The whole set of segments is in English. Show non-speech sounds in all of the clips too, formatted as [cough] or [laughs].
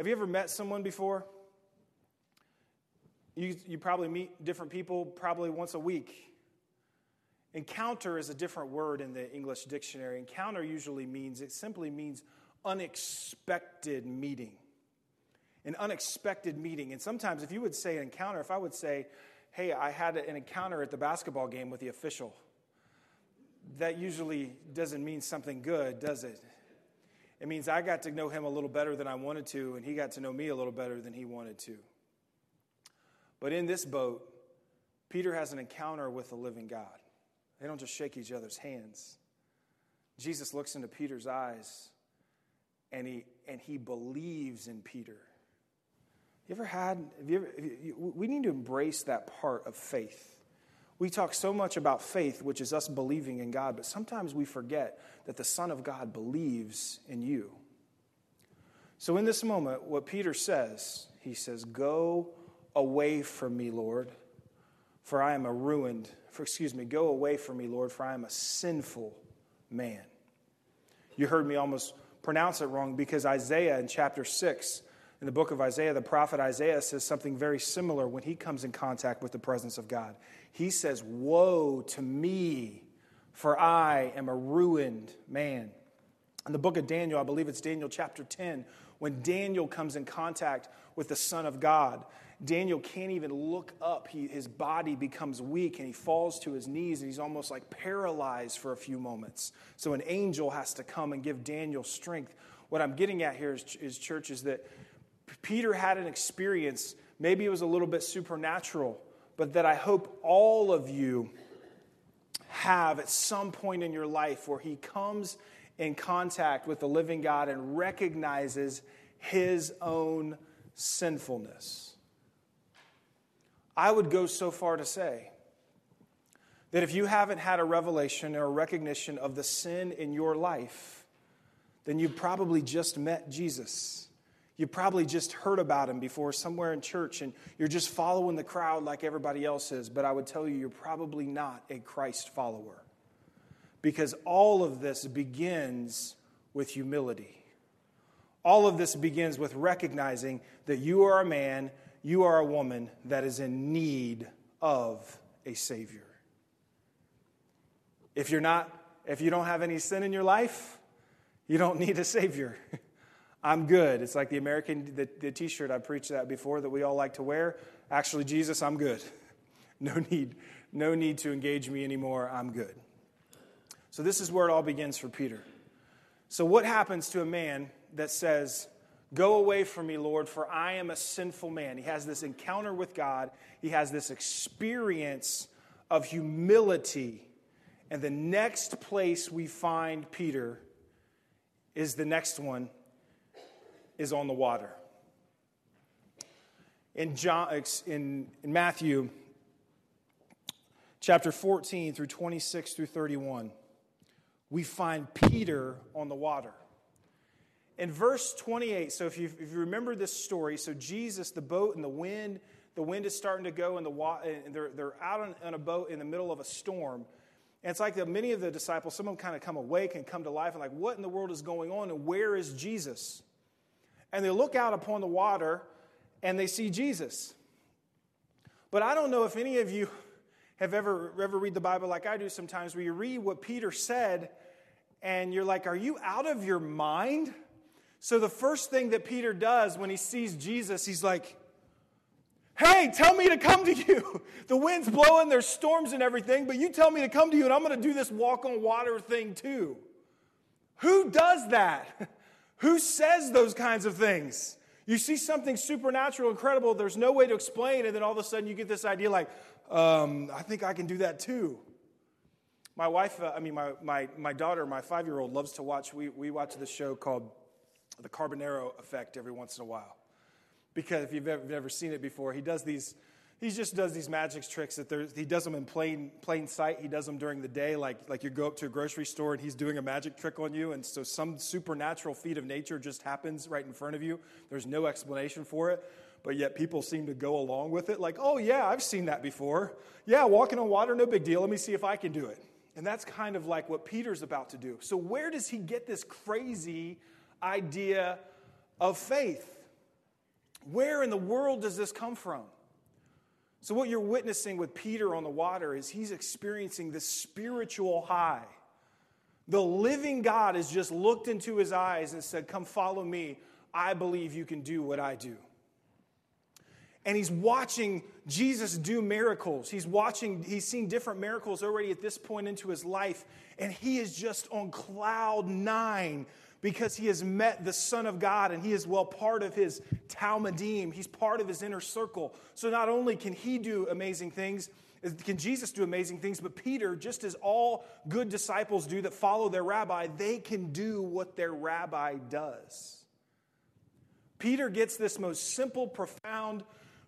Have you ever met someone before? You, you probably meet different people probably once a week. Encounter is a different word in the English dictionary. Encounter usually means, it simply means unexpected meeting. An unexpected meeting. And sometimes, if you would say encounter, if I would say, hey, I had an encounter at the basketball game with the official, that usually doesn't mean something good, does it? It means I got to know him a little better than I wanted to, and he got to know me a little better than he wanted to. But in this boat, Peter has an encounter with the living God. They don't just shake each other's hands. Jesus looks into Peter's eyes and he, and he believes in Peter. You ever had, have you ever, we need to embrace that part of faith. We talk so much about faith, which is us believing in God, but sometimes we forget that the Son of God believes in you. So, in this moment, what Peter says, he says, Go away from me, Lord, for I am a ruined, for, excuse me, go away from me, Lord, for I am a sinful man. You heard me almost pronounce it wrong because Isaiah in chapter 6 in the book of Isaiah, the prophet Isaiah says something very similar when he comes in contact with the presence of God. He says, Woe to me, for I am a ruined man. In the book of Daniel, I believe it's Daniel chapter 10, when Daniel comes in contact with the Son of God, Daniel can't even look up. He, his body becomes weak and he falls to his knees and he's almost like paralyzed for a few moments. So an angel has to come and give Daniel strength. What I'm getting at here is, is church, is that Peter had an experience, maybe it was a little bit supernatural, but that I hope all of you have at some point in your life where he comes in contact with the living God and recognizes his own sinfulness. I would go so far to say that if you haven't had a revelation or a recognition of the sin in your life, then you've probably just met Jesus. You probably just heard about him before somewhere in church and you're just following the crowd like everybody else is. But I would tell you, you're probably not a Christ follower. Because all of this begins with humility. All of this begins with recognizing that you are a man, you are a woman that is in need of a Savior. If you're not, if you don't have any sin in your life, you don't need a Savior. [laughs] I'm good. It's like the American, the, the t shirt I preached that before that we all like to wear. Actually, Jesus, I'm good. [laughs] No need, no need to engage me anymore. I'm good. So, this is where it all begins for Peter. So, what happens to a man that says, Go away from me, Lord, for I am a sinful man? He has this encounter with God, he has this experience of humility. And the next place we find Peter is the next one is on the water. In, John, in, in Matthew chapter 14 through 26 through 31, we find Peter on the water. In verse 28, so if you, if you remember this story, so Jesus, the boat and the wind, the wind is starting to go, and, the water, and they're, they're out on, on a boat in the middle of a storm. And it's like that many of the disciples, some of them kind of come awake and come to life and like, what in the world is going on? And where is Jesus? And they look out upon the water and they see Jesus. But I don't know if any of you have ever, ever read the Bible like I do sometimes, where you read what Peter said and you're like, Are you out of your mind? So the first thing that Peter does when he sees Jesus, he's like, Hey, tell me to come to you. [laughs] The wind's blowing, there's storms and everything, but you tell me to come to you, and I'm going to do this walk on water thing too. Who does that? [laughs] Who says those kinds of things? You see something supernatural, incredible, there's no way to explain, and then all of a sudden you get this idea like, um, I think I can do that too. My wife, uh, I mean, my, my, my daughter, my five year old, loves to watch, we, we watch this show called The Carbonaro Effect every once in a while. Because if you've ever, never seen it before, he does these he just does these magic tricks that he does them in plain, plain sight. He does them during the day, like, like you go up to a grocery store and he's doing a magic trick on you. And so some supernatural feat of nature just happens right in front of you. There's no explanation for it. But yet people seem to go along with it, like, oh, yeah, I've seen that before. Yeah, walking on water, no big deal. Let me see if I can do it. And that's kind of like what Peter's about to do. So, where does he get this crazy idea of faith? Where in the world does this come from? So, what you're witnessing with Peter on the water is he's experiencing the spiritual high. The living God has just looked into his eyes and said, Come follow me. I believe you can do what I do. And he's watching Jesus do miracles. He's watching, he's seen different miracles already at this point into his life. And he is just on cloud nine because he has met the Son of God and he is well part of his Talmidim. He's part of his inner circle. So not only can he do amazing things, can Jesus do amazing things, but Peter, just as all good disciples do that follow their rabbi, they can do what their rabbi does. Peter gets this most simple, profound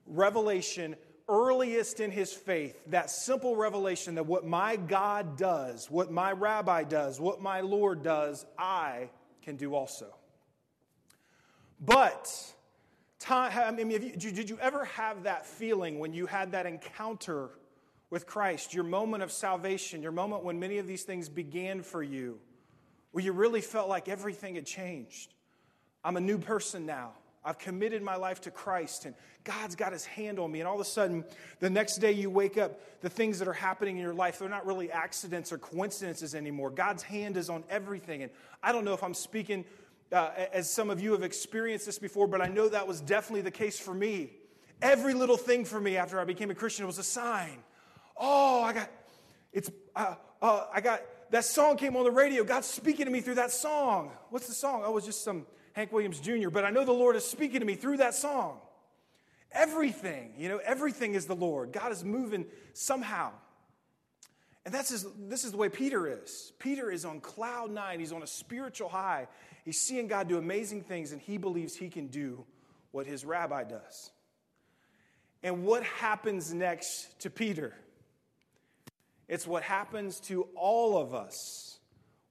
revelation earliest in his faith, that simple revelation that what my God does, what my rabbi does, what my Lord does, I can do also. But, time, I mean, you, did you ever have that feeling when you had that encounter with Christ, your moment of salvation, your moment when many of these things began for you, where you really felt like everything had changed? I'm a new person now. I've committed my life to Christ and God's got his hand on me. And all of a sudden, the next day you wake up, the things that are happening in your life, they're not really accidents or coincidences anymore. God's hand is on everything. And I don't know if I'm speaking uh, as some of you have experienced this before, but I know that was definitely the case for me. Every little thing for me after I became a Christian was a sign. Oh, I got, it's, uh, uh, I got, that song came on the radio. God's speaking to me through that song. What's the song? Oh, it was just some Hank Williams Jr., but I know the Lord is speaking to me through that song. Everything, you know, everything is the Lord. God is moving somehow. And that's his, this is the way Peter is. Peter is on cloud nine. He's on a spiritual high. He's seeing God do amazing things, and he believes he can do what his rabbi does. And what happens next to Peter? It's what happens to all of us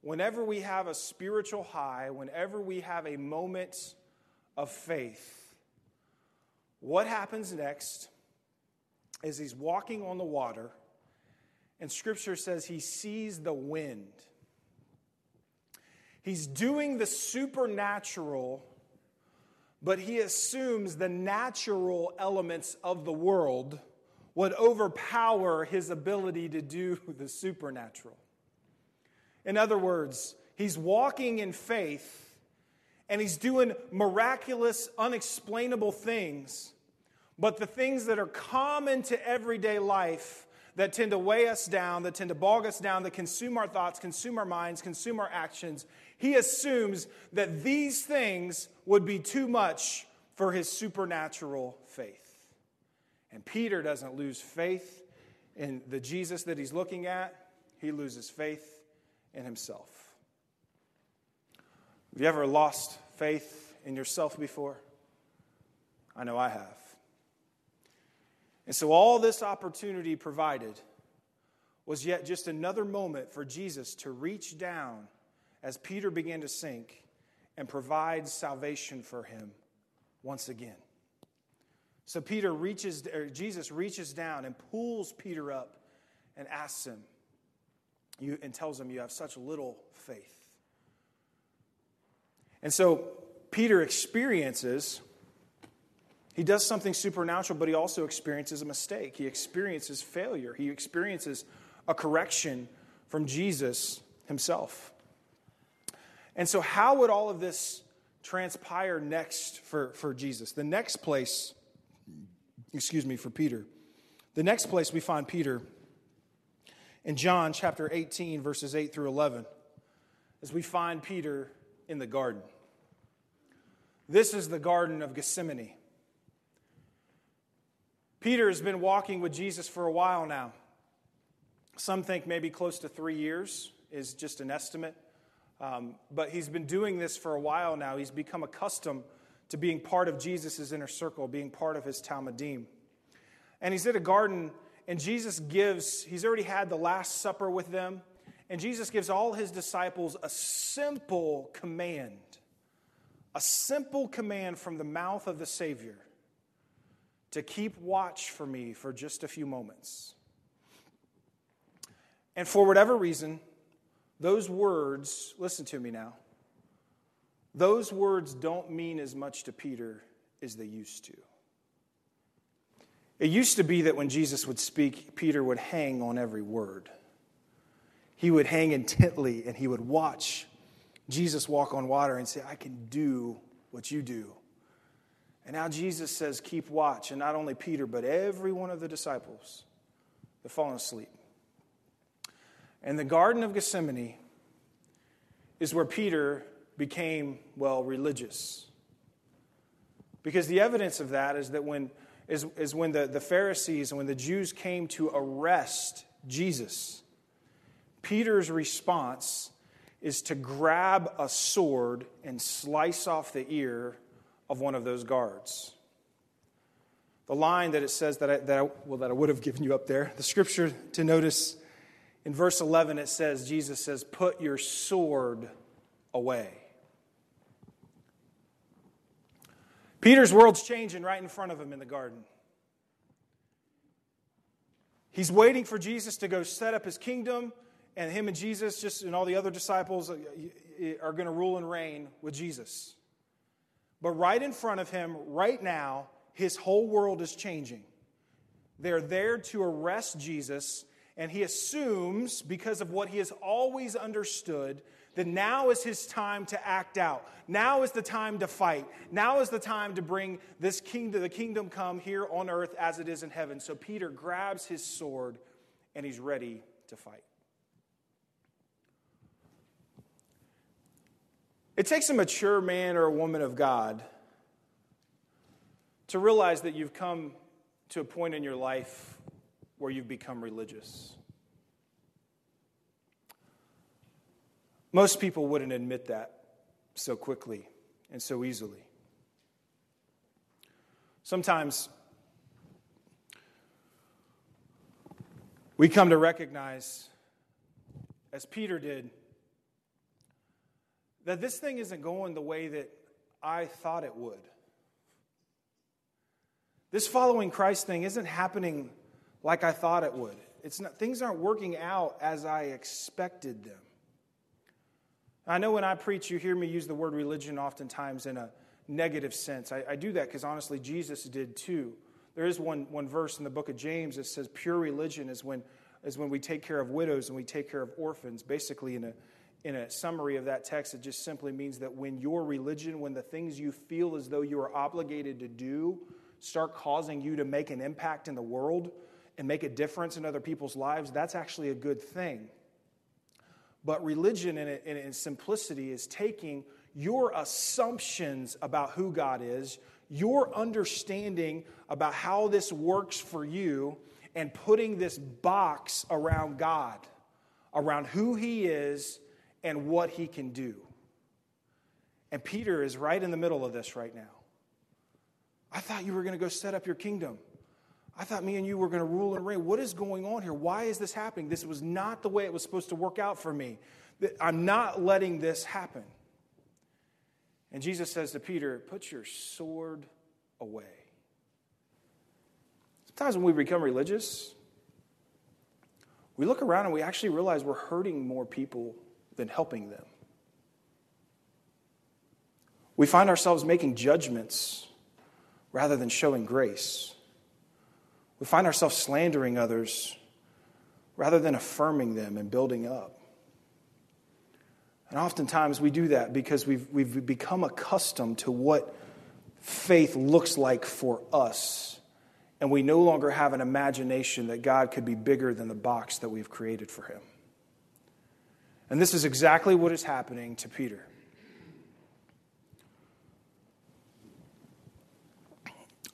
whenever we have a spiritual high, whenever we have a moment of faith, what happens next is he's walking on the water, and scripture says he sees the wind. He's doing the supernatural, but he assumes the natural elements of the world would overpower his ability to do [laughs] the supernatural. In other words, he's walking in faith and he's doing miraculous, unexplainable things. But the things that are common to everyday life that tend to weigh us down, that tend to bog us down, that consume our thoughts, consume our minds, consume our actions, he assumes that these things would be too much for his supernatural faith. And Peter doesn't lose faith in the Jesus that he's looking at, he loses faith in himself. Have you ever lost faith in yourself before? I know I have. And so, all this opportunity provided was yet just another moment for Jesus to reach down as Peter began to sink and provide salvation for him once again. So Peter reaches, Jesus reaches down and pulls Peter up and asks him, you, and tells them, You have such little faith. And so Peter experiences, he does something supernatural, but he also experiences a mistake. He experiences failure. He experiences a correction from Jesus himself. And so, how would all of this transpire next for, for Jesus? The next place, excuse me, for Peter, the next place we find Peter in John chapter 18, verses 8 through 11, as we find Peter in the garden. This is the Garden of Gethsemane. Peter has been walking with Jesus for a while now. Some think maybe close to three years is just an estimate. Um, but he's been doing this for a while now. He's become accustomed to being part of Jesus' inner circle, being part of his Talmidim. And he's at a garden and Jesus gives, he's already had the Last Supper with them, and Jesus gives all his disciples a simple command, a simple command from the mouth of the Savior to keep watch for me for just a few moments. And for whatever reason, those words, listen to me now, those words don't mean as much to Peter as they used to. It used to be that when Jesus would speak, Peter would hang on every word. He would hang intently and he would watch Jesus walk on water and say, I can do what you do. And now Jesus says, Keep watch. And not only Peter, but every one of the disciples have fallen asleep. And the Garden of Gethsemane is where Peter became, well, religious. Because the evidence of that is that when, is, is when the, the Pharisees and when the Jews came to arrest Jesus, Peter's response is to grab a sword and slice off the ear of one of those guards. The line that it says that I, that I, well, that I would have given you up there, the scripture to notice in verse 11, it says, Jesus says, Put your sword away. Peter's world's changing right in front of him in the garden. He's waiting for Jesus to go set up his kingdom, and him and Jesus, just and all the other disciples, uh, are going to rule and reign with Jesus. But right in front of him, right now, his whole world is changing. They're there to arrest Jesus, and he assumes, because of what he has always understood, that now is his time to act out. Now is the time to fight. Now is the time to bring this kingdom, the kingdom come here on earth as it is in heaven. So Peter grabs his sword and he's ready to fight. It takes a mature man or a woman of God to realize that you've come to a point in your life where you've become religious. Most people wouldn't admit that so quickly and so easily. Sometimes we come to recognize, as Peter did, that this thing isn't going the way that I thought it would. This following Christ thing isn't happening like I thought it would. It's not, things aren't working out as I expected them. I know when I preach, you hear me use the word religion oftentimes in a negative sense. I, I do that because honestly, Jesus did too. There is one, one verse in the book of James that says pure religion is when, is when we take care of widows and we take care of orphans. Basically, in a, in a summary of that text, it just simply means that when your religion, when the things you feel as though you are obligated to do, start causing you to make an impact in the world and make a difference in other people's lives, that's actually a good thing. But religion, in, its simplicity, is taking your assumptions about who God is, your understanding about how this works for you, and putting this box around God, around who He is and what He can do. And Peter is right in the middle of this right now. I thought you were going to go set up your kingdom. I thought me and you were going to rule and reign. What is going on here? Why is this happening? This was not the way it was supposed to work out for me. I'm not letting this happen. And Jesus says to Peter, Put your sword away. Sometimes when we become religious, we look around and we actually realize we're hurting more people than helping them. We find ourselves making judgments rather than showing grace. We find ourselves slandering others rather than affirming them and building up. And oftentimes we do that because we've, we've become accustomed to what faith looks like for us. And we no longer have an imagination that God could be bigger than the box that we've created for him. And this is exactly what is happening to Peter.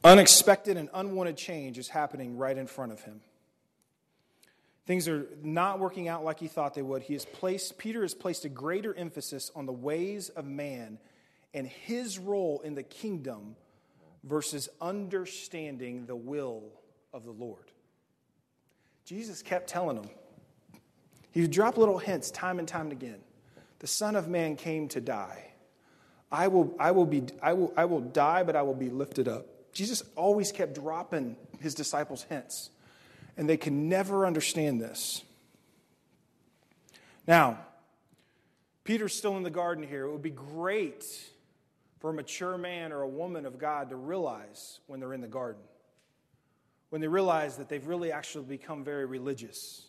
Unexpected and unwanted change is happening right in front of him. Things are not working out like he thought they would. He has placed, Peter has placed a greater emphasis on the ways of man and his role in the kingdom versus understanding the will of the Lord. Jesus kept telling him. He would drop little hints time and time again. The Son of Man came to die. I will, I will, be, I will, I will die, but I will be lifted up. Jesus always kept dropping his disciples hints, and they can never understand this. Now, Peter's still in the garden here. It would be great for a mature man or a woman of God to realize when they're in the garden. When they realize that they've really actually become very religious.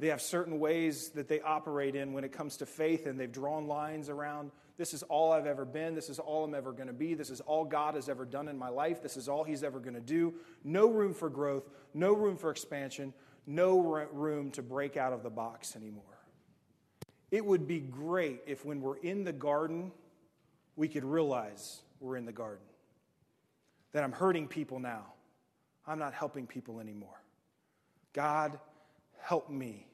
They have certain ways that they operate in when it comes to faith, and they've drawn lines around this is all I've ever been. This is all I'm ever going to be. This is all God has ever done in my life. This is all He's ever going to do. No room for growth, no room for expansion, no room to break out of the box anymore. It would be great if, when we're in the garden, we could realize we're in the garden. That I'm hurting people now. I'm not helping people anymore. God, help me.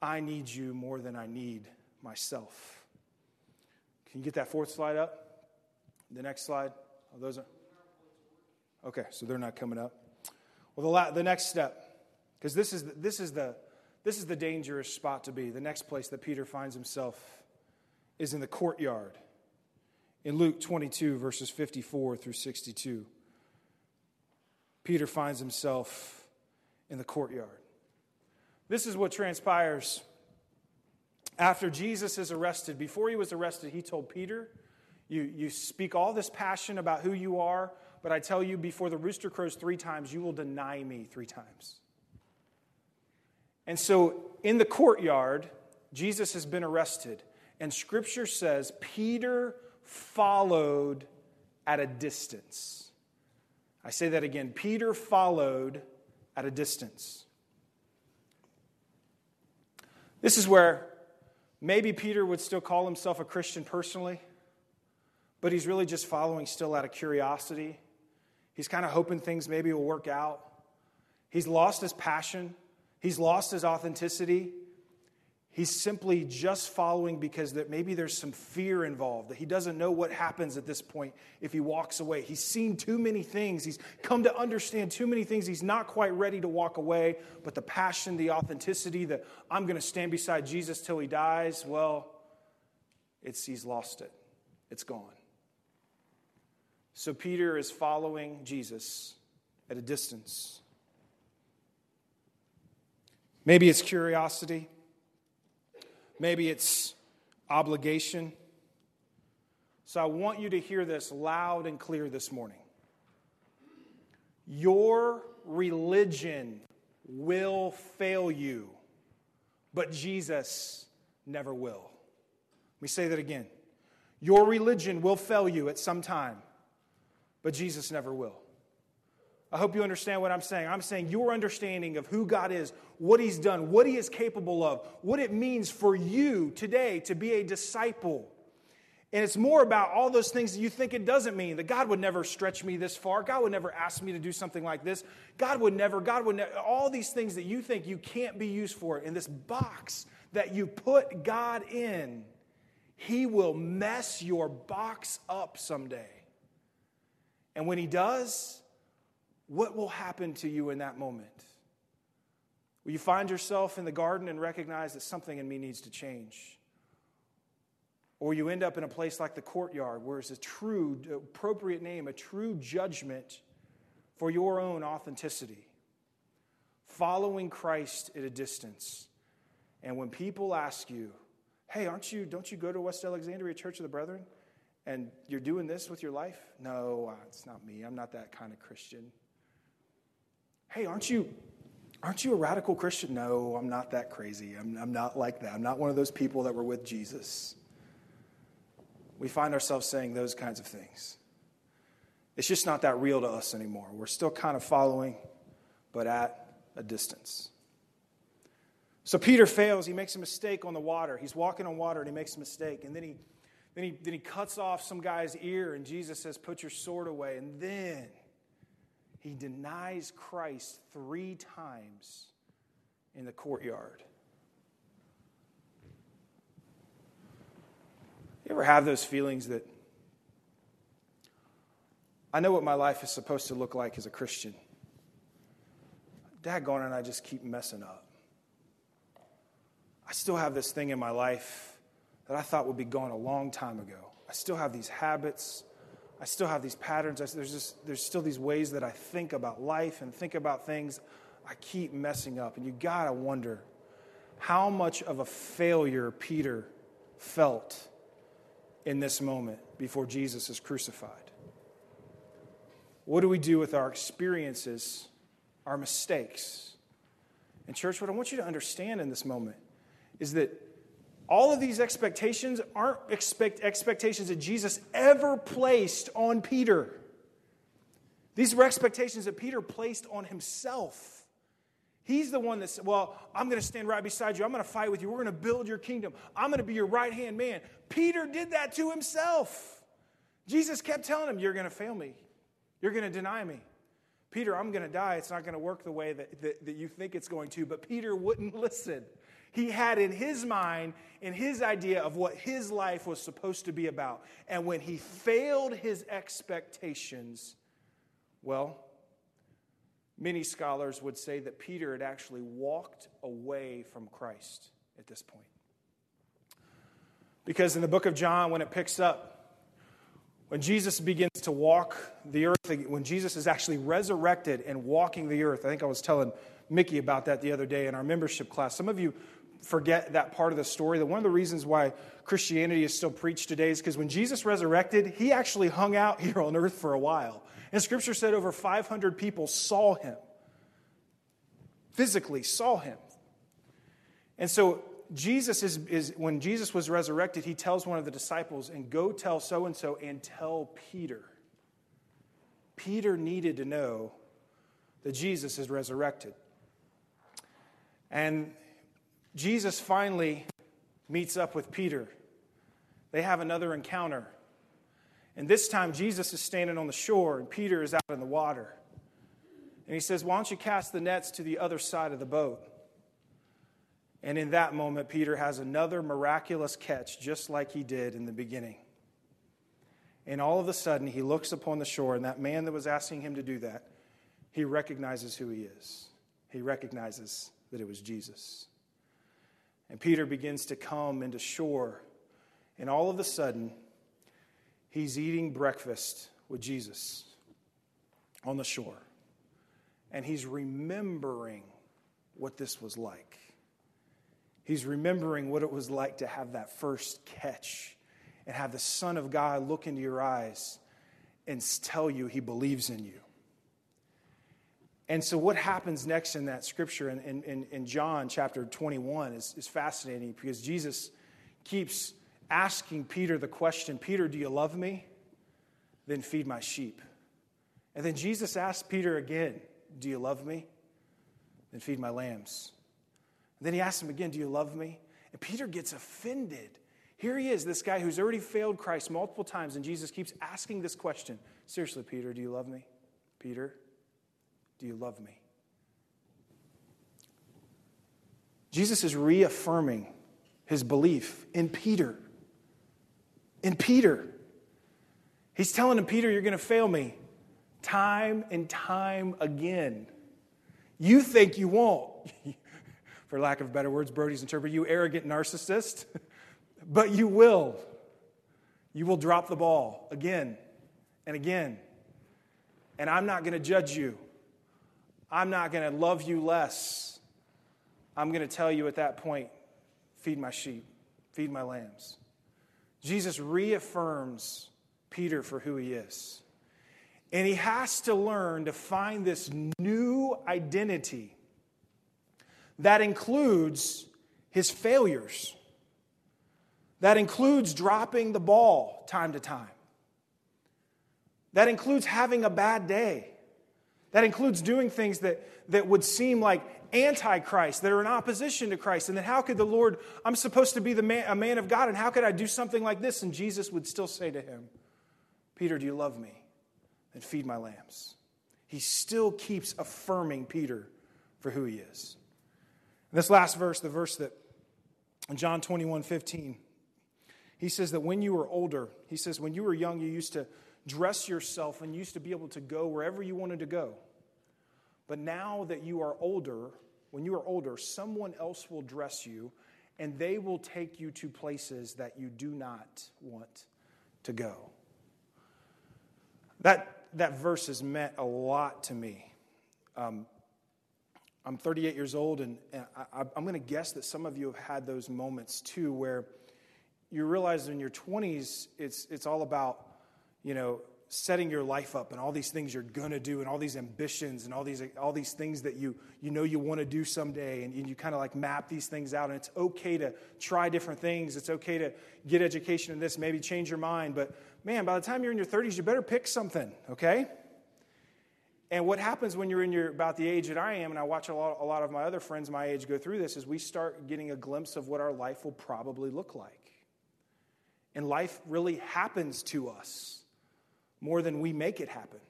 I need you more than I need myself. Can you get that fourth slide up? The next slide? Oh, those are. Okay, so they're not coming up. Well, the, la- the next step, because this is, this, is the, this is the dangerous spot to be. The next place that Peter finds himself is in the courtyard. In Luke 22, verses 54 through 62, Peter finds himself in the courtyard. This is what transpires after Jesus is arrested, before he was arrested, he told Peter, you, you speak all this passion about who you are, but I tell you, before the rooster crows three times, you will deny me three times. And so in the courtyard, Jesus has been arrested, and scripture says Peter followed at a distance. I say that again Peter followed at a distance. This is where Maybe Peter would still call himself a Christian personally, but he's really just following still out of curiosity. He's kind of hoping things maybe will work out. He's lost his passion, he's lost his authenticity, He's simply just following because that maybe there's some fear involved, that he doesn't know what happens at this point if he walks away. He's seen too many things. He's come to understand too many things. He's not quite ready to walk away, but the passion, the authenticity, that I'm going to stand beside Jesus till he dies, well, it's he's lost it. It's gone. So Peter is following Jesus at a distance. Maybe it's curiosity. Maybe it's obligation. So I want you to hear this loud and clear this morning. Your religion will fail you, but Jesus never will. Let me say that again. Your religion will fail you at some time, but Jesus never will. I hope you understand what I'm saying. I'm saying your understanding of who God is, what He's done, what He is capable of, what it means for you today to be a disciple. And it's more about all those things that you think it doesn't mean. That God would never stretch me this far. God would never ask me to do something like this. God would never, God would never, all these things that you think you can't be used for in this box that you put God in, He will mess your box up someday. And when He does, what will happen to you in that moment? Will you find yourself in the garden and recognize that something in me needs to change? Or you end up in a place like the courtyard, where it's a true, appropriate name, a true judgment for your own authenticity. Following Christ at a distance. And when people ask you, hey, aren't you, don't you go to West Alexandria Church of the Brethren? And you're doing this with your life? No, it's not me. I'm not that kind of Christian. Hey, aren't you, aren't you a radical Christian? No, I'm not that crazy. I'm, I'm not like that. I'm not one of those people that were with Jesus. We find ourselves saying those kinds of things. It's just not that real to us anymore. We're still kind of following, but at a distance. So Peter fails. He makes a mistake on the water. He's walking on water and he makes a mistake. And then he, then he, then he cuts off some guy's ear, and Jesus says, Put your sword away. And then he denies Christ three times in the courtyard. You ever have those feelings that I know what my life is supposed to look like as a Christian? Daggone and I just keep messing up. I still have this thing in my life that I thought would be gone a long time ago. I still have these habits I still have these patterns. There's, just, there's still these ways that I think about life and think about things. I keep messing up. And you got to wonder how much of a failure Peter felt in this moment before Jesus is crucified? What do we do with our experiences, our mistakes? And, church, what I want you to understand in this moment is that all of these expectations aren't expect, expectations that Jesus ever placed on Peter. These were expectations that Peter placed on himself. He's the one that said, Well, I'm going to stand right beside you. I'm going to fight with you. We're going to build your kingdom. I'm going to be your right hand man. Peter did that to himself. Jesus kept telling him, You're going to fail me. You're going to deny me. Peter, I'm going to die. It's not going to work the way that, that, that you think it's going to. But Peter wouldn't [laughs] listen. He had in his mind, in his idea of what his life was supposed to be about. And when he failed his expectations, well, many scholars would say that Peter had actually walked away from Christ at this point. Because in the book of John, when it picks up, when Jesus begins to walk the earth, when Jesus is actually resurrected and walking the earth, I think I was telling Mickey about that the other day in our membership class. Some of you forget that part of the story. That one of the reasons why Christianity is still preached today is because when Jesus resurrected, he actually hung out [laughs] here on earth for a while. And scripture said over 500 people saw him, physically saw him. And so Jesus is, is when Jesus was resurrected, he tells one of the disciples, and go tell so and so and tell Peter. Peter needed to know that Jesus is resurrected. And Jesus finally meets up with Peter. They have another encounter. And this time, Jesus is standing on the shore, and Peter is out in the water. And he says, Why don't you cast the nets to the other side of the boat? And in that moment, Peter has another miraculous catch, just like he did in the beginning. And all of a sudden, he looks upon the shore, and that man that was asking him to do that, he recognizes who he is. He recognizes that it was Jesus. And Peter begins to come into shore, and all of a sudden, he's eating breakfast with Jesus on the shore. And he's remembering what this was like. He's remembering what it was like to have that first catch and have the Son of God look into your eyes and tell you he believes in you. And so, what happens next in that scripture in, in, in John chapter 21 is, is fascinating because Jesus keeps asking Peter the question Peter, do you love me? Then feed my sheep. And then Jesus asks Peter again, Do you love me? Then feed my lambs. And then he asks him again, Do you love me? And Peter gets offended. Here he is, this guy who's already failed Christ multiple times, and Jesus keeps asking this question Seriously, Peter, do you love me? Peter, do you love me? Jesus is reaffirming his belief in Peter in Peter. He's telling him, Peter, you're going to fail me time and time again. You think you won't. [laughs] For lack of better words, Brody's interpret you arrogant narcissist, [laughs] but you will. You will drop the ball again and again. And I'm not going to judge you. I'm not going to love you less. I'm going to tell you at that point feed my sheep, feed my lambs. Jesus reaffirms Peter for who he is. And he has to learn to find this new identity that includes his failures, that includes dropping the ball time to time, that includes having a bad day, that includes doing things that, that would seem like antichrist that are in opposition to Christ. And then how could the Lord, I'm supposed to be the man, a man of God, and how could I do something like this? And Jesus would still say to him, Peter, do you love me? Then feed my lambs. He still keeps affirming Peter for who he is. And this last verse, the verse that in John 21 15, he says that when you were older, he says, when you were young, you used to dress yourself and used to be able to go wherever you wanted to go. But now that you are older, when you are older, someone else will dress you and they will take you to places that you do not want to go. That, that verse has meant a lot to me. Um, I'm 38 years old, and, and I, I'm going to guess that some of you have had those moments too where you realize in your 20s, it's, it's all about, you know, setting your life up and all these things you're going to do and all these ambitions and all these, all these things that you, you know you want to do someday. And, you kind of like map these things out. And it's okay to try different things. It's okay to get education in this, maybe change your mind. But man, by the time you're in your 30s, you better pick something, okay? And what happens when you're in your about the age that I am, and I watch a lot, a lot of my other friends my age go through this, is we start getting a glimpse of what our life will probably look like. And life really happens to us more than we make it happen.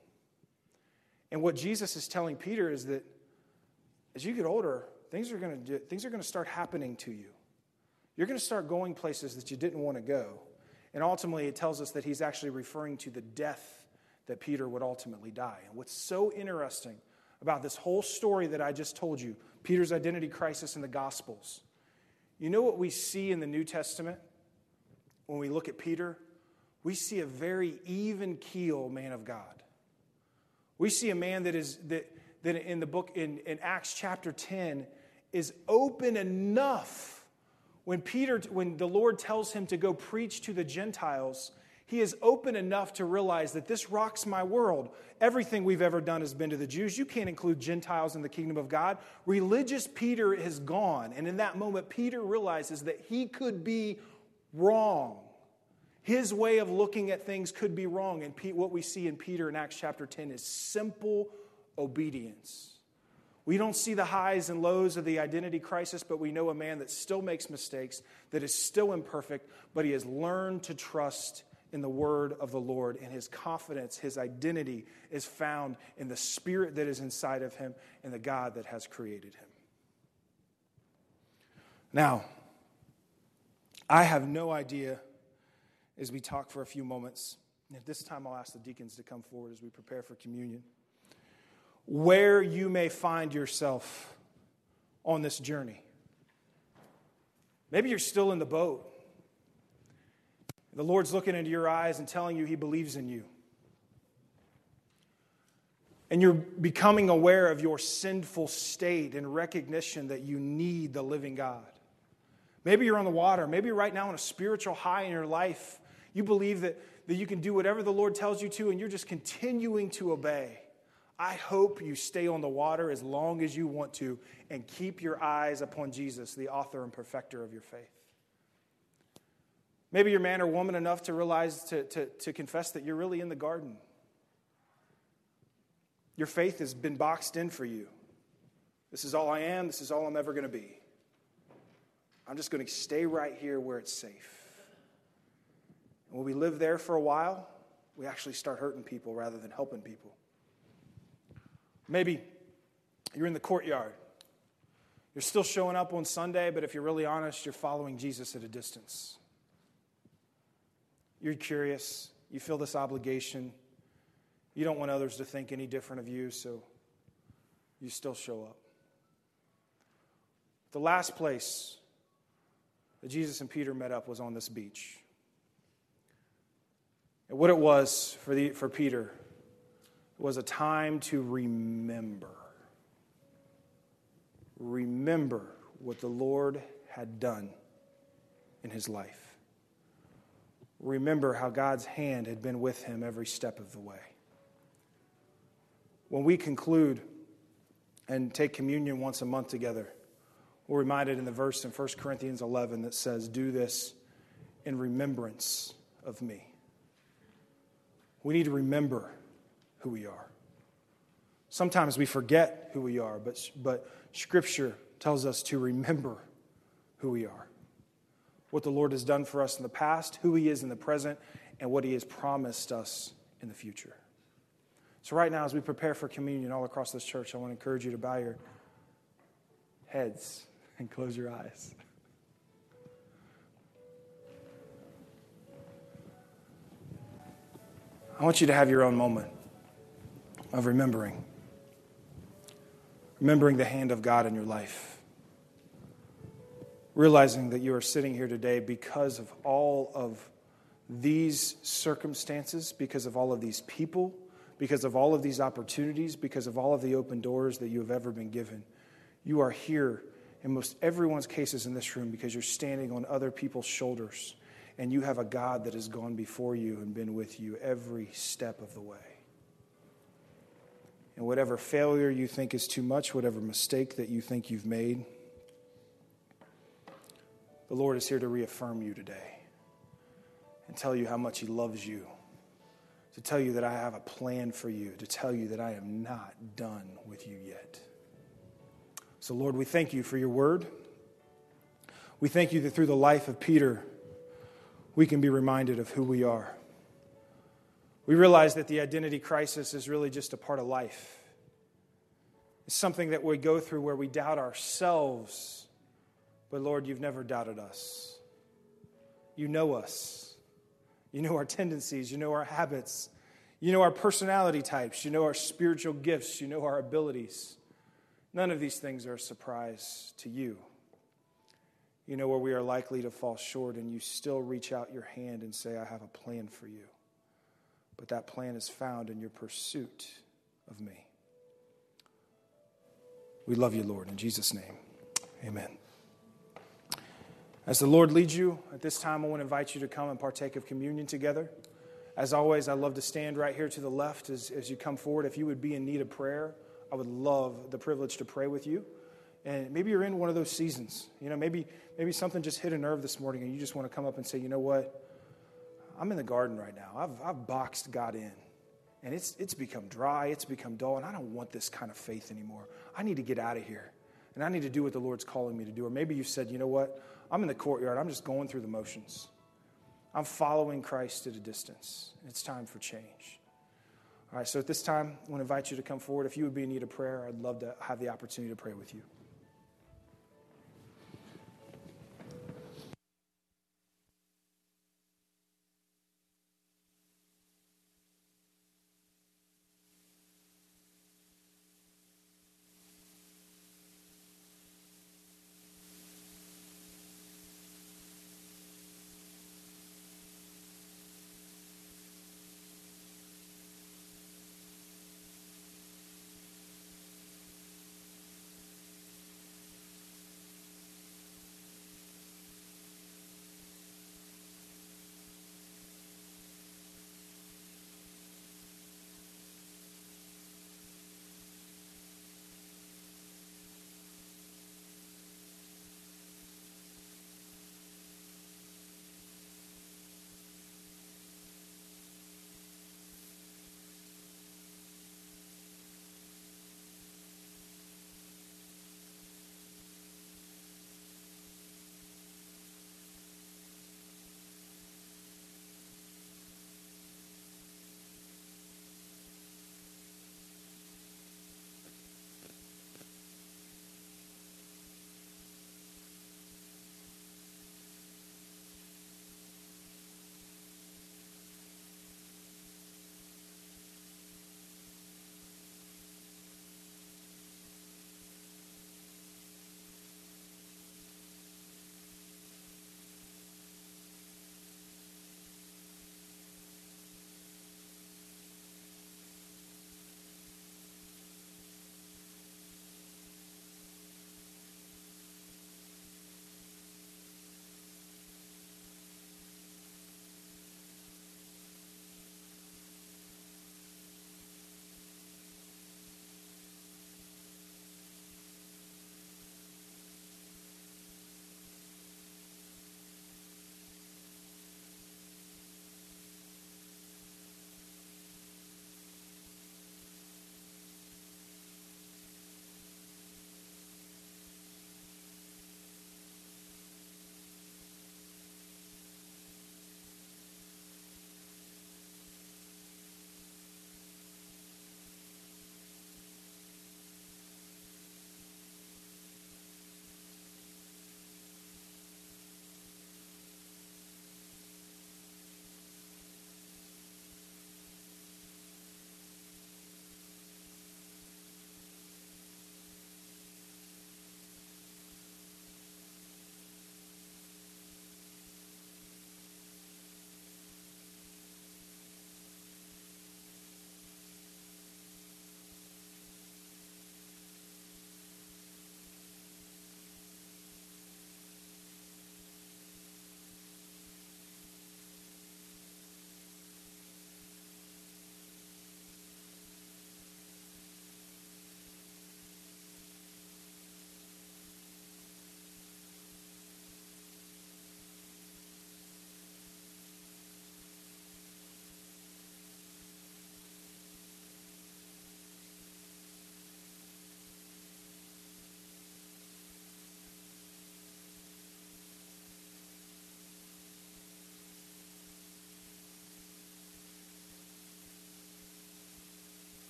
And what Jesus is telling Peter is that as you get older, things are going to things are going to start happening to you. You're going to start going places that you didn't want to go. And ultimately, it tells us that he's actually referring to the death that Peter would ultimately die. And what's so interesting about this whole story that I just told you, Peter's identity crisis in the Gospels, you know what we see in the New Testament when we look at Peter? We see a very even keel man of God. We see a man that is that, that in the book in, in Acts chapter 10 is open enough when Peter, when the Lord tells him to go preach to the Gentiles, he is open enough to realize that this rocks my world. Everything we've ever done has been to the Jews. You can't include Gentiles in the kingdom of God. Religious Peter is gone. And in that moment, Peter realizes that he could be wrong. His way of looking at things could be wrong. And what we see in Peter in Acts chapter 10 is simple obedience. We don't see the highs and lows of the identity crisis, but we know a man that still makes mistakes, that is still imperfect, but he has learned to trust in the word of the Lord, and his confidence, his identity is found in the spirit that is inside of him and the God that has created him. Now, I have no idea as we talk for a few moments. At this time, I'll ask the deacons to come forward as we prepare for communion where you may find yourself on this journey. Maybe you're still in the boat. The Lord's looking into your eyes and telling you He believes in you. And you're becoming aware of your sinful state and recognition that you need the living God. Maybe you're on the water. Maybe right now on a spiritual high in your life. You believe that, that you can do whatever the Lord tells you to, and you're just continuing to obey. I hope you stay on the water as long as you want to and keep your eyes upon Jesus, the author and perfecter of your faith. Maybe you're man or woman enough to realize, to, to, to confess that you're really in the garden. Your faith has been boxed in for you. This is all I am, this is all I'm ever going to be. I'm just going to stay right here where it's safe. And when we live there for a while, we actually start hurting people rather than helping people. Maybe you're in the courtyard. You're still showing up on Sunday, but if you're really honest, you're following Jesus at a distance. You're curious. You feel this obligation. You don't want others to think any different of you, so you still show up. The last place that Jesus and Peter met up was on this beach. And what it was for, the, for Peter was a time to remember. Remember what the Lord had done in his life. Remember how God's hand had been with him every step of the way. When we conclude and take communion once a month together, we're reminded in the verse in 1 Corinthians 11 that says, Do this in remembrance of me. We need to remember who we are. Sometimes we forget who we are, but, but Scripture tells us to remember who we are. What the Lord has done for us in the past, who He is in the present, and what He has promised us in the future. So, right now, as we prepare for communion all across this church, I want to encourage you to bow your heads and close your eyes. I want you to have your own moment of remembering. Remembering the hand of God in your life. Realizing that you are sitting here today because of all of these circumstances, because of all of these people, because of all of these opportunities, because of all of the open doors that you have ever been given. You are here in most everyone's cases in this room because you're standing on other people's shoulders And you have a God that has gone before you and been with you every step of the way. And whatever failure you think is too much, whatever mistake that you think you've made, the Lord is here to reaffirm you today and tell you how much He loves you, to tell you that I have a plan for you, to tell you that I am not done with you yet. So, Lord, we thank you for your word. We thank you that through the life of Peter, we can be reminded of who we are. We realize that the identity crisis is really just a part of life. It's something that we go through where we doubt ourselves. But Lord, you've never doubted us. You know us. You know our tendencies. You know our habits. You know our personality types. You know our spiritual gifts. You know our abilities. None of these things are a surprise to you. You know where we are likely to fall short, and you still reach out your hand and say, I have a plan for you. But that plan is found in your pursuit of me. We love you, Lord. In Jesus' name, amen. As the Lord leads you, at this time, I want to invite you to come and partake of communion together. As always, I love to stand right here to the left as, as you come forward. If you would be in need of prayer, I would love the privilege to pray with you. And maybe you're in one of those seasons. You know, maybe, maybe something just hit a nerve this morning and you just want to come up and say, you know what? I'm in the garden right now. I've, I've boxed God in. And it's, it's become dry, it's become dull, and I don't want this kind of faith anymore. I need to get out of here. And I need to do what the Lord's calling me to do. Or maybe you said, you know what? I'm in the courtyard. I'm just going through the motions. I'm following Christ at a distance. It's time for change. All right, so at this time, I want to invite you to come forward. If you would be in need of prayer, I'd love to have the opportunity to pray with you.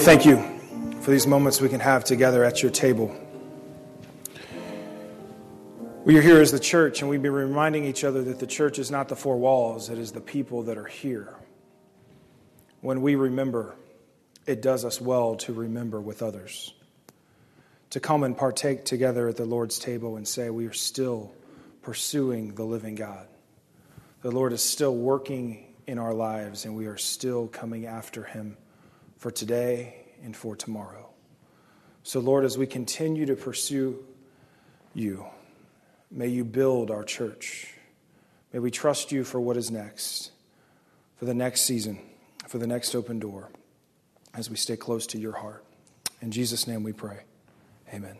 Thank you for these moments we can have together at your table. We are here as the church, and we've been reminding each other that the church is not the four walls, it is the people that are here. When we remember, it does us well to remember with others, to come and partake together at the Lord's table and say, We are still pursuing the living God. The Lord is still working in our lives, and we are still coming after him for today and for tomorrow. So, Lord, as we continue to pursue you, may you build our church. May we trust you for what is next, for the next season, for the next open door, as we stay close to your heart. In Jesus' name we pray. Amen.